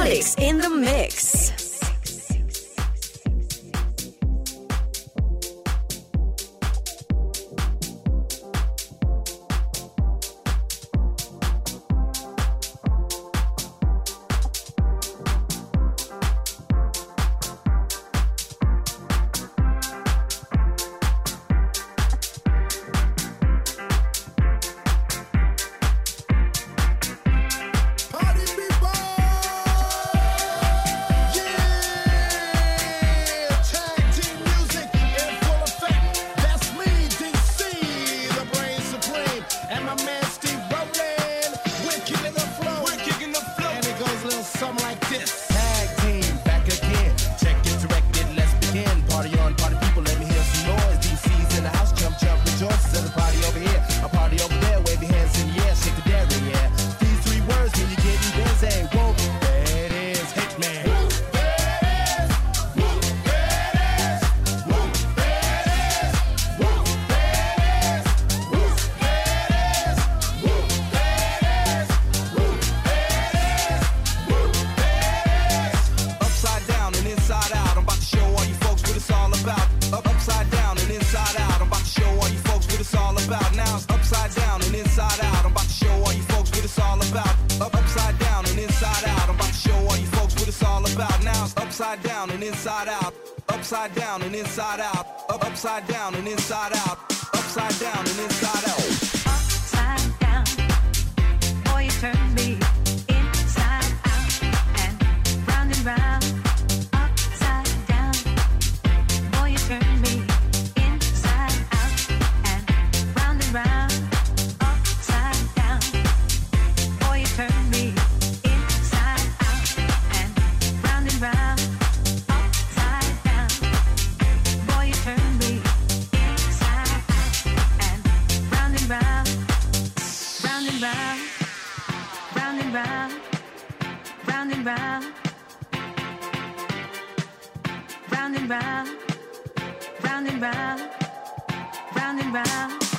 Olix in the mix. upside down and round and round, round and round, round and round.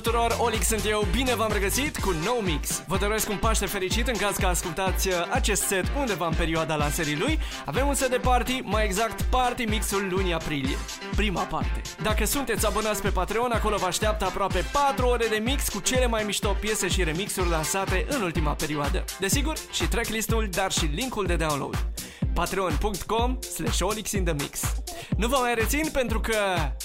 Tuturor, Olix sunt eu, bine v-am regăsit cu No Mix. Vă doresc un Paște fericit în caz că ascultați uh, acest set undeva în perioada lansării lui. Avem un set de party, mai exact party mixul lunii aprilie. Prima parte. Dacă sunteți abonați pe Patreon, acolo vă așteaptă aproape 4 ore de mix cu cele mai mișto piese și remixuri lansate în ultima perioadă. Desigur, și tracklistul, dar și linkul de download patreon.com slash olixindemix. Nu vă mai rețin pentru că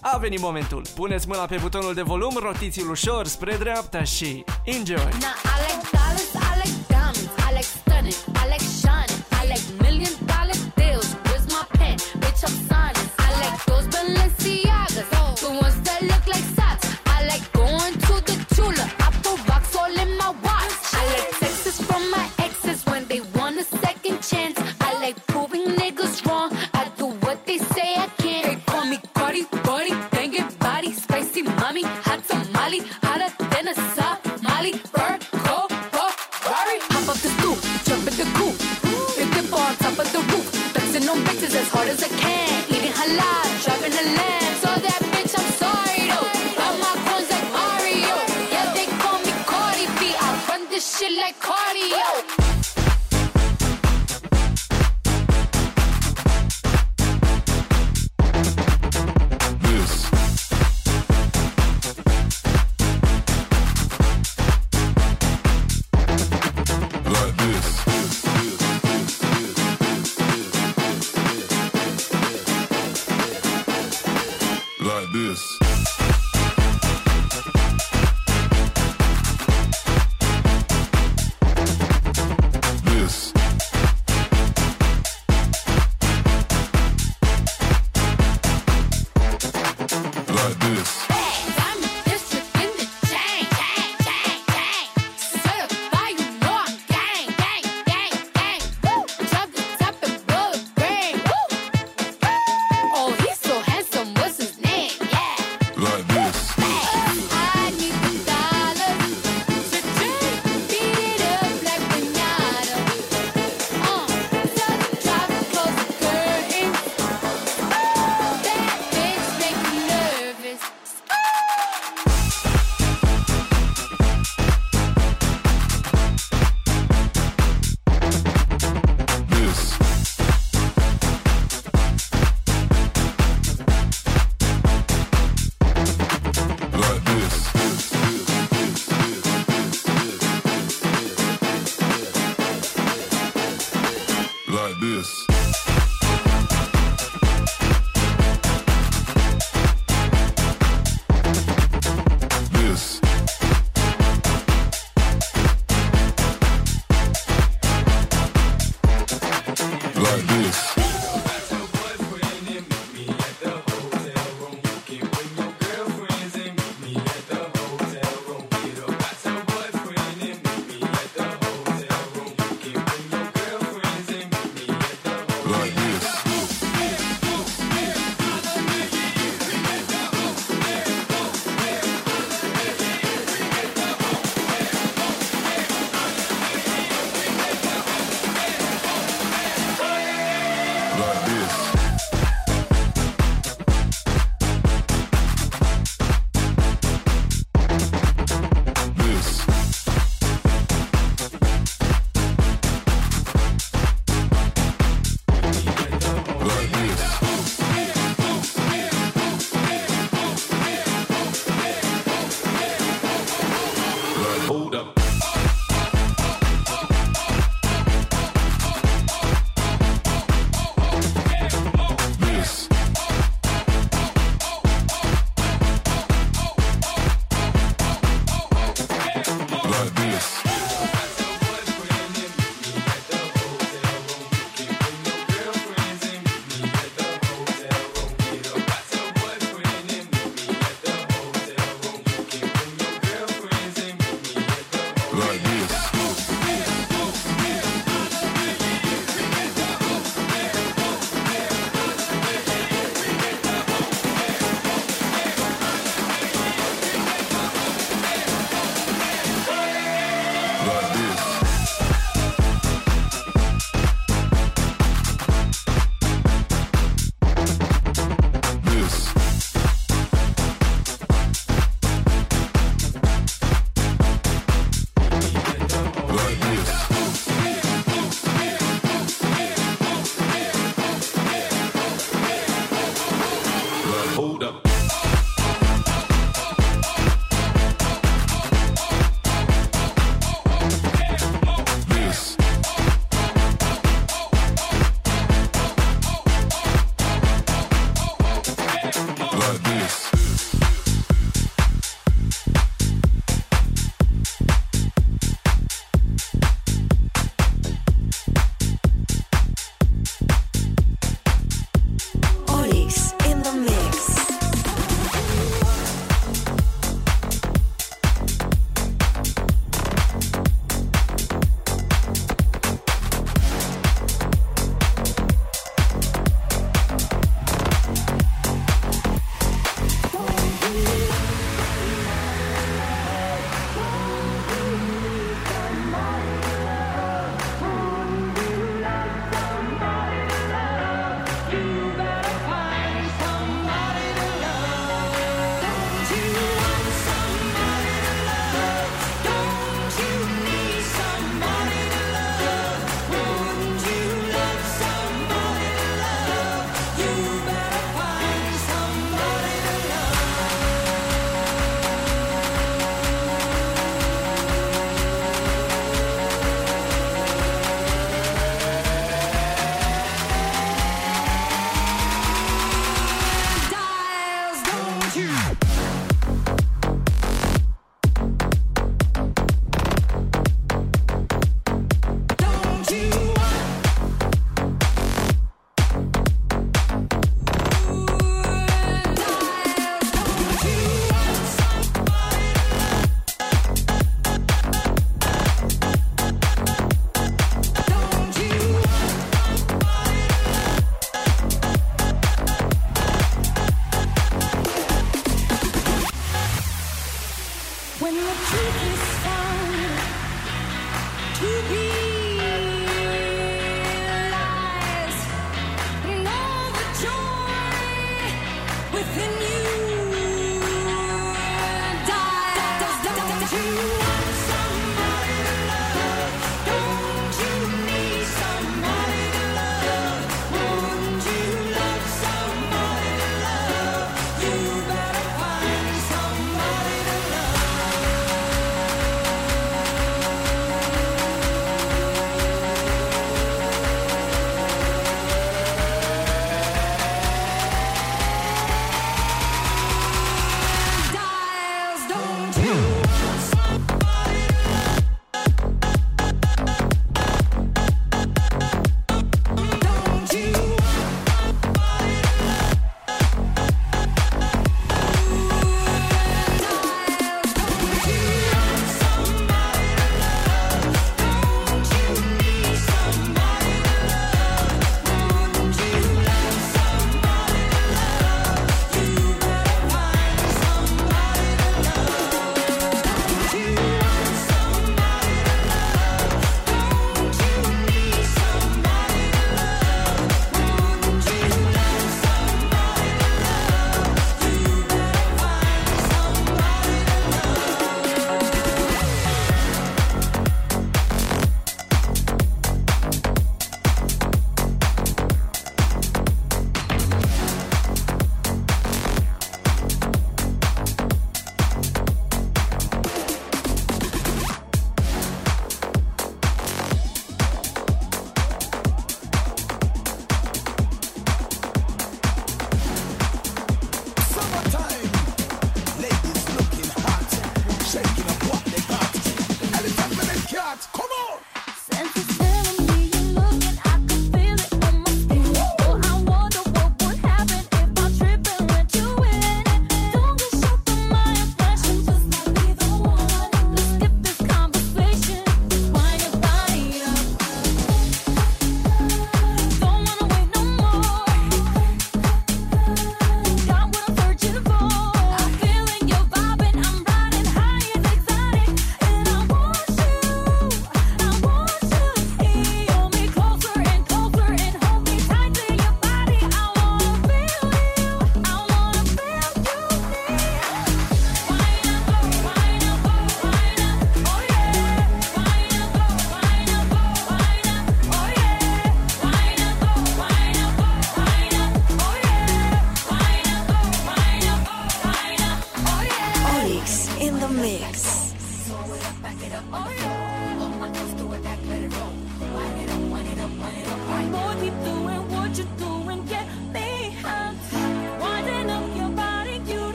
a venit momentul. Puneți mâna pe butonul de volum, rotiți-l ușor spre dreapta și enjoy! Now I like dollars, I like stunning, I shining, I million dollar deals. Where's my pen? Bitch, I'm signing. I those Balenciagas, the ones that look hard as I can, eating halal, driving a lamb.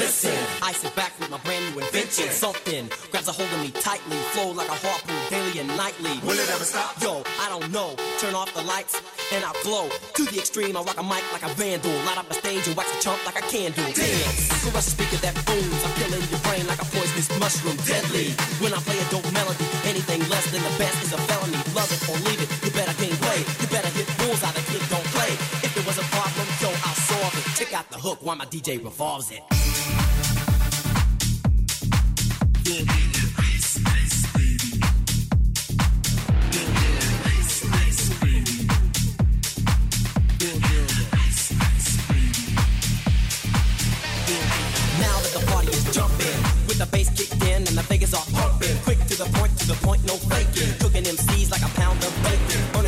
Listen. I sit back with my brand new invention. Something grabs a hold of me tightly, flow like a harpoon daily and nightly. Will it ever stop? Yo, I don't know. Turn off the lights and I'll glow. To the extreme, I rock a mic like a vandal. Light up the stage and wax a chump like a candle. Dance. Caress a speaker that booms. I'm killing your brain like a poisonous mushroom. Deadly. When I play a dope melody, anything less than the best is a felony. Love it or leave it. You better game play. You better hit bulls out of kid don't play. If it was a problem, out the hook while my DJ revolves it. Now that the party is jumping, with the bass kicked in and the figures are pumping. Quick to the point, to the point, no faking. Cooking MCs like a pound of bacon.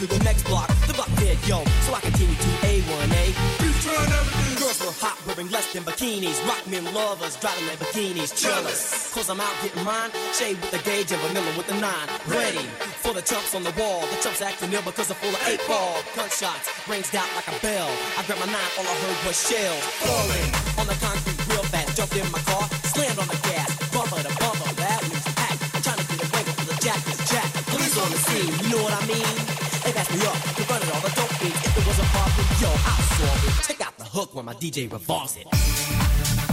To the next block. The block dead, yo. So I continue to A1A. Girls were hot, wearing less than bikinis. Rock men lovers, driving their bikinis. Jealous, cause I'm out getting mine. Shade with the gauge and vanilla with the nine. Ready for the chumps on the wall. The chumps acting ill because they're full of eight ball. Gunshots ranged out like a bell. I grabbed my nine, all I heard was shells. Falling on the concrete real fast. Jumped in my car, me up, they running all the dope beats. If it was a problem, yo, I'll solve it. Check out the hook when my DJ revolves it.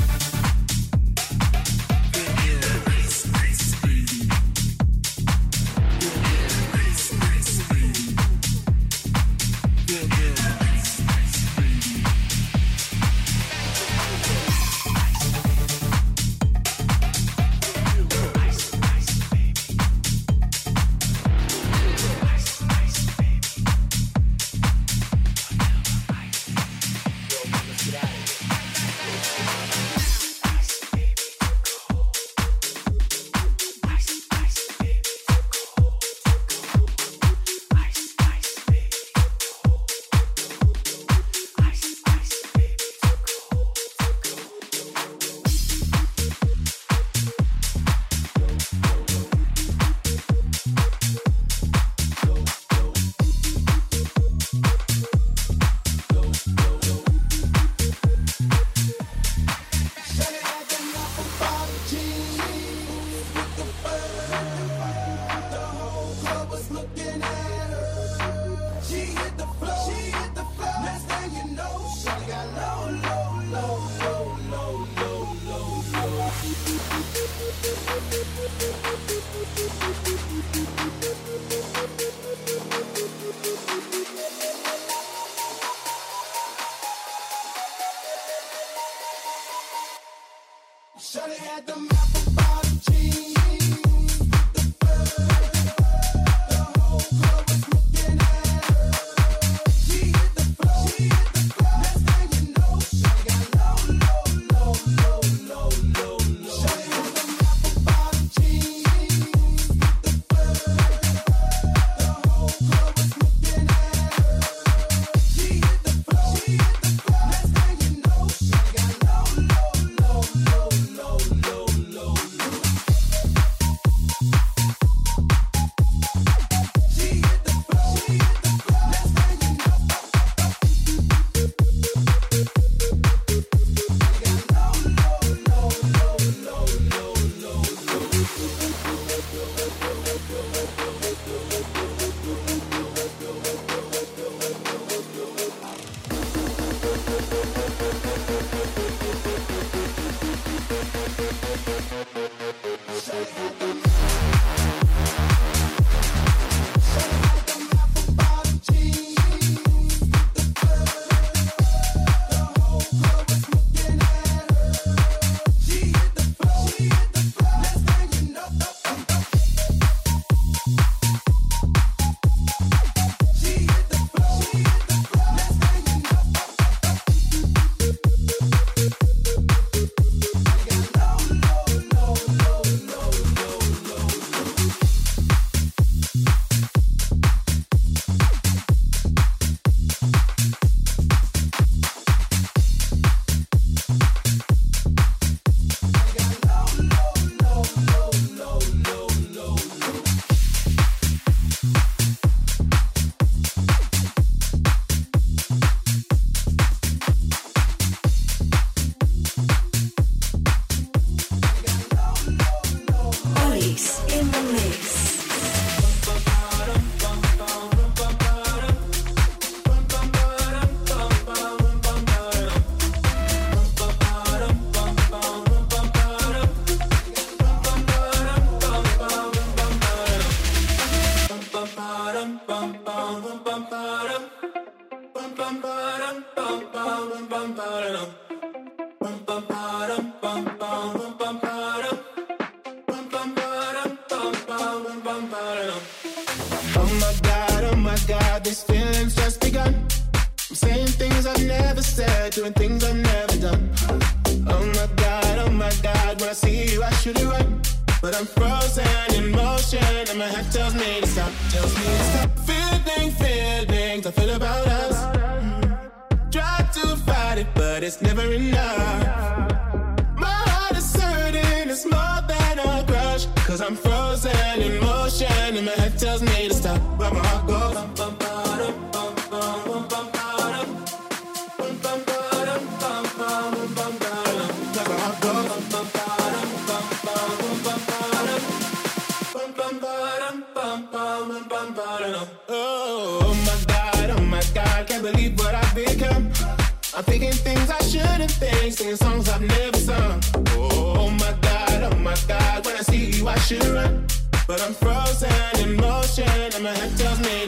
Thinking things I shouldn't think, singing songs I've never sung. Oh, my God, oh my God, when I see you I should run. But I'm frozen in motion and my head tells me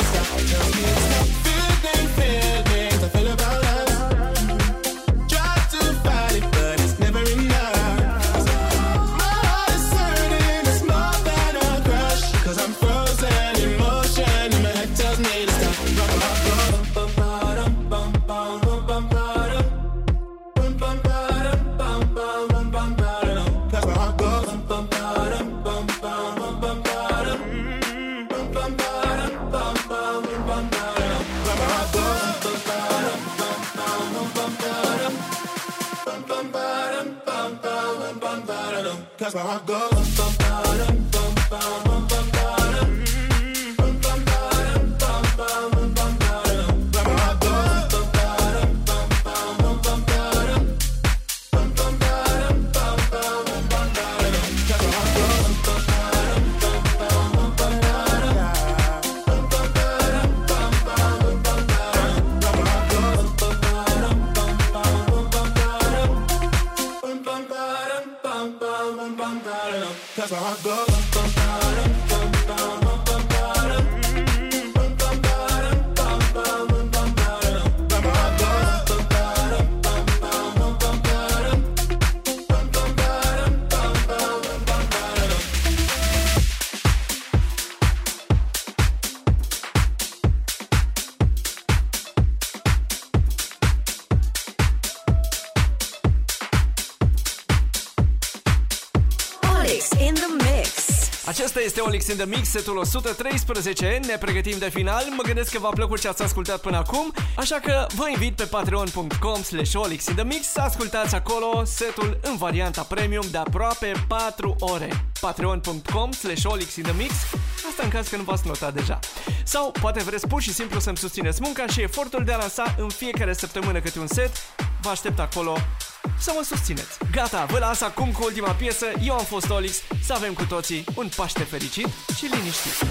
este Olix in the Mix, setul 113. Ne pregătim de final. Mă gândesc că v-a plăcut ce ați ascultat până acum, așa că vă invit pe patreon.com slash Olix in the Mix să ascultați acolo setul în varianta premium de aproape 4 ore. patreon.com slash Olix in the Mix, asta în caz că nu v-ați notat deja. Sau poate vreți pur și simplu să-mi susțineți munca și efortul de a lansa în fiecare săptămână câte un set. Vă aștept acolo să mă susțineți. Gata, vă las acum cu ultima piesă, eu am fost Olix, să avem cu toții un Paște fericit și liniștit.